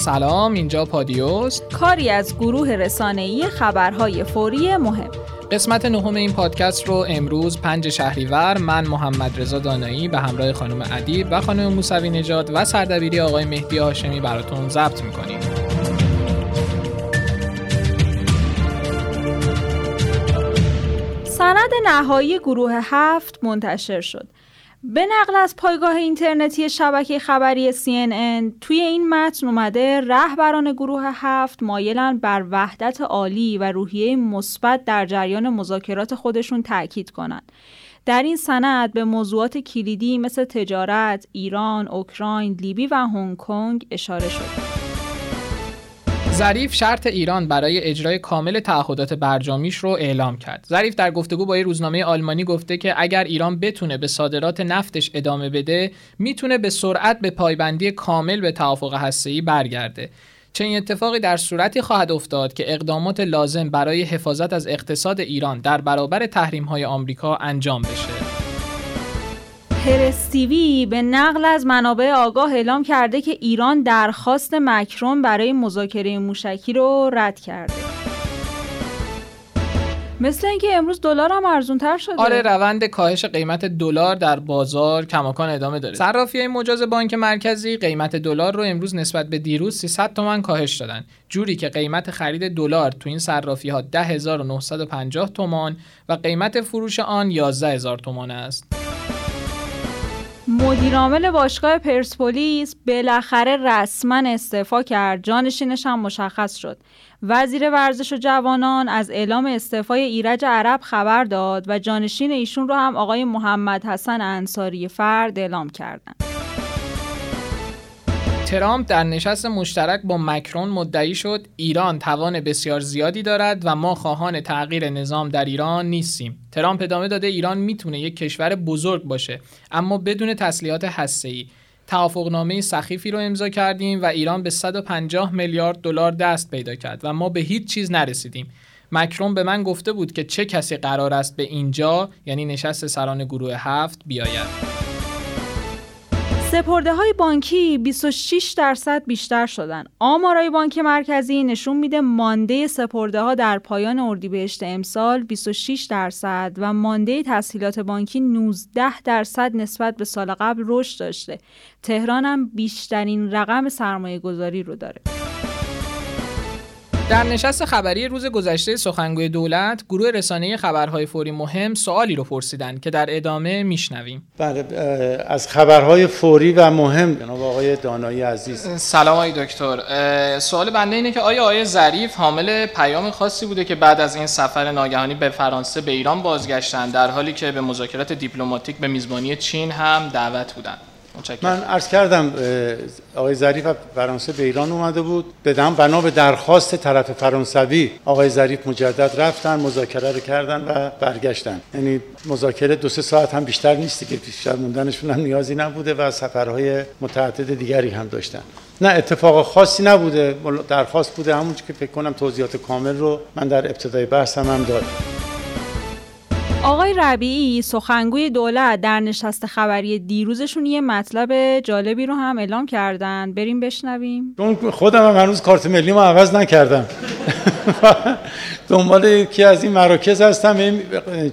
سلام اینجا پادیوست کاری از گروه رسانه‌ای خبرهای فوری مهم. قسمت نهم این پادکست رو امروز پنج شهریور من محمد رضا دانایی به همراه خانم ادیب و خانم موسوی نژاد و سردبیری آقای مهدی هاشمی براتون ضبط می‌کنیم. سند نهایی گروه هفت منتشر شد. به نقل از پایگاه اینترنتی شبکه خبری CNN توی این متن اومده رهبران گروه هفت مایلن بر وحدت عالی و روحیه مثبت در جریان مذاکرات خودشون تاکید کنند. در این سند به موضوعات کلیدی مثل تجارت، ایران، اوکراین، لیبی و هنگ کنگ اشاره شد. ظریف شرط ایران برای اجرای کامل تعهدات برجامیش رو اعلام کرد. ظریف در گفتگو با روزنامه آلمانی گفته که اگر ایران بتونه به صادرات نفتش ادامه بده، می‌تونه به سرعت به پایبندی کامل به توافق هسته‌ای برگرده. چنین اتفاقی در صورتی خواهد افتاد که اقدامات لازم برای حفاظت از اقتصاد ایران در برابر تحریم‌های آمریکا انجام بشه. پرستیوی به نقل از منابع آگاه اعلام کرده که ایران درخواست مکرون برای مذاکره موشکی رو رد کرده. مثل اینکه امروز دلار هم ارزون تر شده. آره روند کاهش قیمت دلار در بازار کماکان ادامه داره. صرافی مجاز بانک مرکزی قیمت دلار رو امروز نسبت به دیروز 300 تومن کاهش دادن. جوری که قیمت خرید دلار تو این صرافی ها 10950 تومان و قیمت فروش آن 11000 تومان است. مدیرعامل باشگاه پرسپولیس بالاخره رسما استعفا کرد. جانشینش هم مشخص شد. وزیر ورزش و جوانان از اعلام استعفای ایرج عرب خبر داد و جانشین ایشون رو هم آقای محمد حسن انصاری فرد اعلام کردند ترامپ در نشست مشترک با مکرون مدعی شد ایران توان بسیار زیادی دارد و ما خواهان تغییر نظام در ایران نیستیم. ترامپ ادامه داده ایران می‌تونه یک کشور بزرگ باشه اما بدون تسلیحات هسته‌ای. توافقنامه سخیفی رو امضا کردیم و ایران به 150 میلیارد دلار دست پیدا کرد و ما به هیچ چیز نرسیدیم. مکرون به من گفته بود که چه کسی قرار است به اینجا یعنی نشست سران گروه هفت بیاید. سپرده های بانکی 26 درصد بیشتر شدن. آمارای بانک مرکزی نشون میده مانده سپرده ها در پایان اردیبهشت امسال 26 درصد و مانده تسهیلات بانکی 19 درصد نسبت به سال قبل رشد داشته. تهران هم بیشترین رقم سرمایه گذاری رو داره. در نشست خبری روز گذشته سخنگوی دولت گروه رسانه خبرهای فوری مهم سوالی رو پرسیدن که در ادامه میشنویم. بله از خبرهای فوری و مهم جناب آقای دانایی عزیز. سلام آقای دکتر. سوال بنده اینه که آیا آقای ظریف حامل پیام خاصی بوده که بعد از این سفر ناگهانی به فرانسه به ایران بازگشتن در حالی که به مذاکرات دیپلماتیک به میزبانی چین هم دعوت بودند من عرض کردم آقای ظریف فرانسه به ایران اومده بود. بدم بنا به درخواست طرف فرانسوی آقای ظریف مجدد رفتن مذاکره رو کردن و برگشتن. یعنی مذاکره دو سه ساعت هم بیشتر نیست که بیشتر موندنشون هم نیازی نبوده و سفرهای متعدد دیگری هم داشتن. نه اتفاق خاصی نبوده درخواست بوده همون که فکر کنم توضیحات کامل رو من در ابتدای بحثم هم دادم آقای ربیعی سخنگوی دولت در نشست خبری دیروزشون یه مطلب جالبی رو هم اعلام کردن. بریم بشنویم. چون خودم هم هنوز کارت ملی ما عوض نکردم. دنبال یکی از این مراکز هستم.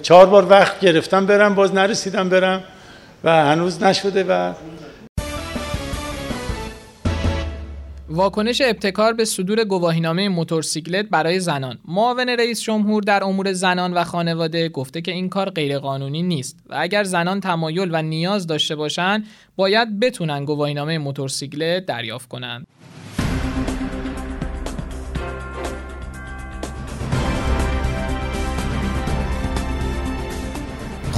چهار بار وقت گرفتم برم باز نرسیدم برم و هنوز نشده و واکنش ابتکار به صدور گواهینامه موتورسیکلت برای زنان. معاون رئیس جمهور در امور زنان و خانواده گفته که این کار غیرقانونی نیست و اگر زنان تمایل و نیاز داشته باشند باید بتونن گواهینامه موتورسیکلت دریافت کنند.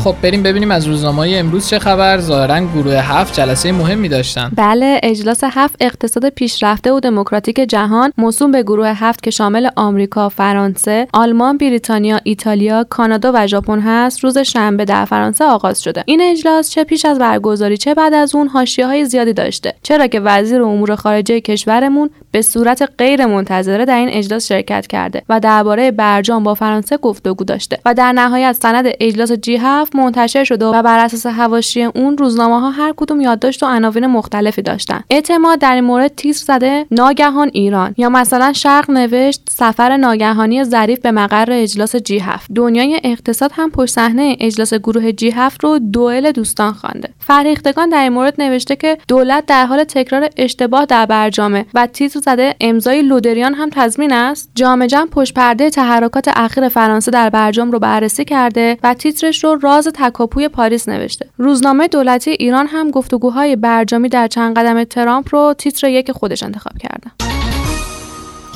خب بریم ببینیم از روزنامه امروز چه خبر. ظاهرا گروه هفت جلسه مهمی داشتن. بله اجلاس هفت اقتصاد پیشرفته و دموکراتیک جهان موسوم به گروه هفت که شامل آمریکا فرانسه آلمان بریتانیا ایتالیا کانادا و ژاپن هست روز شنبه در فرانسه آغاز شده. این اجلاس چه پیش از برگزاری چه بعد از اون حاشیه های زیادی داشته. چرا که وزیر امور خارجه کشورمون به صورت غیر منتظره در این اجلاس شرکت کرده و درباره برجام با فرانسه گفتگو داشته و در نهایت سند اجلاس جی 7 هفت منتشر شده و بر اساس حواشی اون روزنامه ها هر کدوم یادداشت و عناوین مختلفی داشتن. اعتماد در این مورد تیتر زده ناگهان ایران یا مثلا شرق نوشت سفر ناگهانی ظریف به مقر اجلاس جی 7 دنیای اقتصاد هم پشت صحنه اجلاس گروه جی 7 رو دوئل دوستان خوانده. فرهیختگان در این مورد نوشته که دولت در حال تکرار اشتباه در برجامه و تیتر زده امضای لودریان هم تضمین است. جامعه جمع پشت پرده تحرکات اخیر فرانسه در برجام رو بررسی کرده و تیترش رو راز تکاپوی پاریس نوشته. روزنامه دولتی ایران هم گفتگوهای برجامی در چند قدم ترامپ رو تیتر یک خودش انتخاب کرده.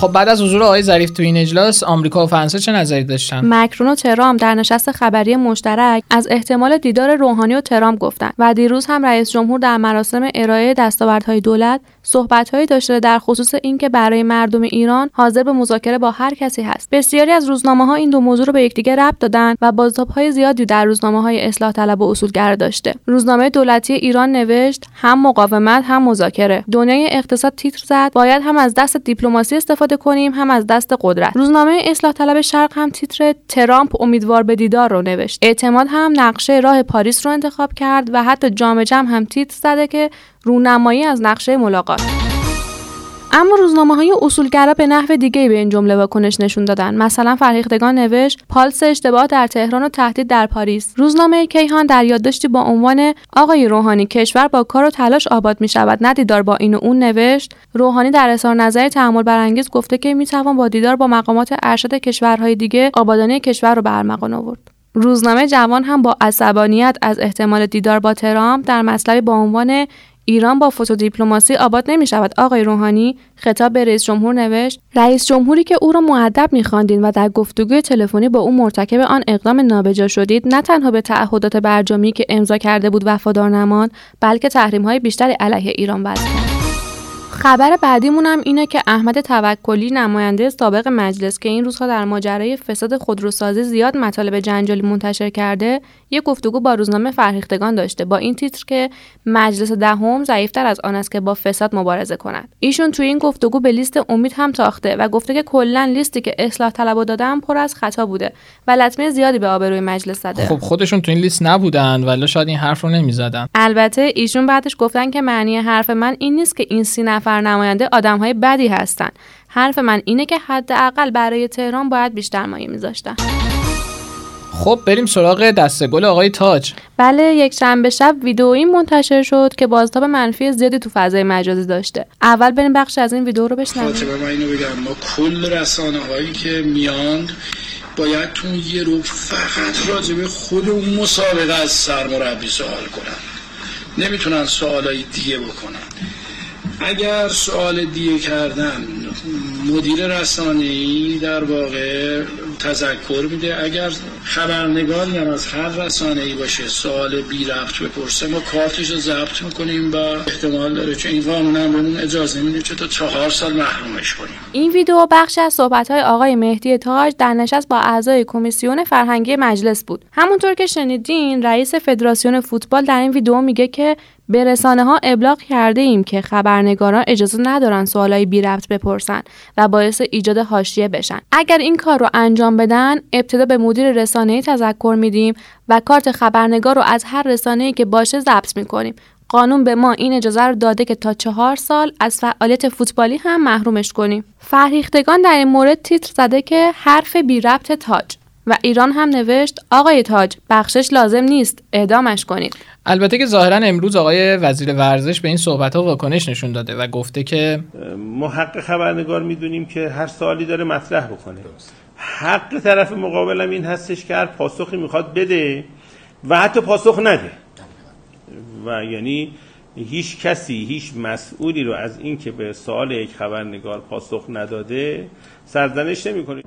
خب بعد از حضور آقای ظریف تو این اجلاس آمریکا و فرانسه چه نظری داشتن؟ مکرون و ترامپ در نشست خبری مشترک از احتمال دیدار روحانی و ترامپ گفتند و دیروز هم رئیس جمهور در مراسم ارائه دستاوردهای دولت صحبتهایی داشته در خصوص اینکه برای مردم ایران حاضر به مذاکره با هر کسی هست. بسیاری از روزنامه ها این دو موضوع رو به یکدیگر ربط دادن و بازتاب های زیادی در روزنامه های اصلاح طلب و اصولگرا داشته. روزنامه دولتی ایران نوشت هم مقاومت هم مذاکره. دنیای اقتصاد تیتر زد باید هم از دست دیپلماسی استفاده کنیم هم از دست قدرت. روزنامه اصلاح طلب شرق هم تیتر ترامپ امیدوار به دیدار رو نوشت. اعتماد هم نقشه راه پاریس رو انتخاب کرد و حتی جام جمع هم تیتر زده که رونمایی از نقشه ملاقات. اما روزنامه های اصولگرا به نحو دیگه به این جمله واکنش نشون دادن. مثلا فرهیختگان نوشت پالس اشتباه در تهران و تهدید در پاریس. روزنامه کیهان در یادداشتی با عنوان آقای روحانی کشور با کار و تلاش آباد می شود ندیدار با این و اون نوشت. روحانی در اظهار نظر تحمل برانگیز گفته که می توان با دیدار با مقامات ارشد کشورهای دیگه آبادانی کشور رو به ارمغان آورد. روزنامه جوان هم با عصبانیت از احتمال دیدار با ترامپ در مطلبی با عنوان ایران با دیپلماسی آباد نمی شود آقای روحانی خطاب به رئیس جمهور نوشت رئیس جمهوری که او را معدب میخواندین و در گفتگوی تلفنی با او مرتکب آن اقدام نابجا شدید نه تنها به تعهدات برجامی که امضا کرده بود وفادار نماند بلکه تحریم های بیشتری علیه ایران وضع کرد خبر بعدیمون هم اینه که احمد توکلی نماینده سابق مجلس که این روزها در ماجرای فساد خودروسازی زیاد مطالب جنجالی منتشر کرده یه گفتگو با روزنامه فرهیختگان داشته. با این تیتر که مجلس دهم ضعیفتر از آن است که با فساد مبارزه کند. ایشون توی این گفتگو به لیست امید هم تاخته و گفته که کلا لیستی که اصلاح طلب دادن پر از خطا بوده و لطمه زیادی به آبروی مجلس زده. خب خودشون تو این لیست نبودن ولی شاید این حرف رو نمی‌زدن. البته ایشون بعدش گفتن که معنی حرف من این نیست که این سی نفر نماینده های بدی هستن. حرف من اینه که حداقل برای تهران باید بیشتر مایه میذاشتن. خب بریم سراغ دسته گل آقای تاج. بله یک شنبه شب ویدئویی منتشر شد که بازتاب منفی زیادی تو فضای مجازی داشته. اول بریم بخش از این ویدیو رو بشنویم. خاطر من اینو بگم؟ ما کل رسانه هایی که میان باید تو یه رو فقط راجع به خود اون مسابقه از سرمربی سوال کنن. نمی‌تونن سوالای دیگه بکنن. اگر سوال دیگه کردن مدیر رسانه ای در واقع تذکر میده اگر خبرنگاری هم از هر رسانه ای باشه سوال بی رفت بپرسه ما کارتش رو ضبط می‌کنیم و احتمال داره چون این قانون هم بهمون اجازه میده چه تا چهار سال محرومش کنیم. این ویدیو بخشی از صحبت های آقای مهدی تاج در نشست با اعضای کمیسیون فرهنگی مجلس بود. همونطور که شنیدین رئیس فدراسیون فوتبال در این ویدیو میگه که به رسانه ها ابلاغ کرده ایم که خبرنگاران اجازه ندارن سوالای بی ربط بپرسن و باعث ایجاد حاشیه بشن. اگر این کار رو انجام بدن ابتدا به مدیر رسانه‌ای تذکر میدیم و کارت خبرنگار رو از هر رسانه‌ای که باشه ضبط می‌کنیم. قانون به ما این اجازه رو داده که تا چهار سال از فعالیت فوتبالی هم محرومش کنیم. فرهیختگان در این مورد تیتر زده که حرف بی ربط تاج و ایران هم نوشت آقای تاج بخشش لازم نیست اعدامش کنید. البته که ظاهرا امروز آقای وزیر ورزش به این صحبت ها واکنش نشون داده و گفته که ما حق خبرنگار می‌دونیم که هر سوالی داره مطرح بکنه. حق طرف مقابلم این هستش که هر پاسخی می‌خواد بده و حتی پاسخ نده. و یعنی هیچ کسی هیچ مسئولی رو از اینکه به سوال یک خبرنگار پاسخ نداده سرزنش نمی‌کنه.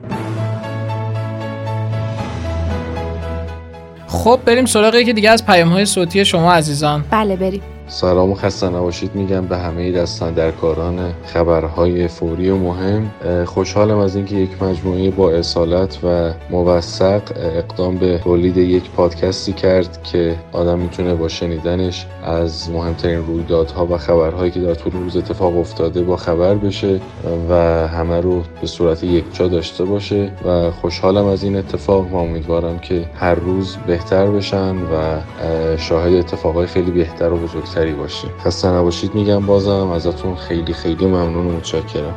خب بریم سراغ یکی دیگه از پیام های صوتی شما عزیزان. بله بریم. سلام و خسته نباشید میگم به همه دستندرکاران خبرهای فوری و مهم. خوشحالم از اینکه یک مجموعه با اصالت و موثق اقدام به تولید یک پادکستی کرد که آدم می‌تونه با شنیدنش از مهمترین رویدادها و خبرهایی که در طول روز اتفاق افتاده با خبر بشه و همه رو به صورت یکجا داشته باشه و خوشحالم از این اتفاق. و امیدوارم که هر روز بهتر بشن و شاهد اتفاقای خیلی بهتر و بزرگتری باشیم خسته نباشید میگم بازم ازتون خیلی خیلی ممنون و متشکرم.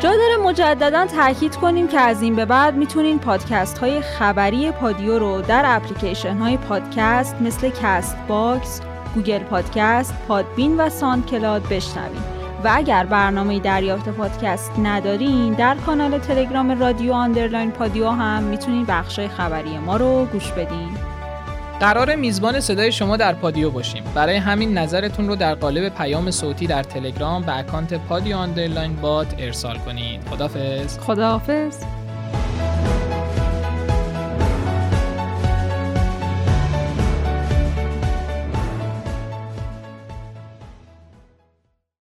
جا داره مجددا تاکید کنیم که از این به بعد می‌تونین پادکست های خبری پادیو رو در اپلیکیشن های پادکست مثل Castbox، Google Podcast، Podbean و SoundCloud بشنوید و اگر برنامه دریافت پادکست ندارین در کانال تلگرام رادیو underline پادیو هم می‌تونین بخشای خبری ما رو گوش بدین. قرار میزبان صدای شما در پادیو باشیم. برای همین نظرتون رو در قالب پیام صوتی در تلگرام به اکانت پادیو underline bot ارسال کنید. خدافز خدافز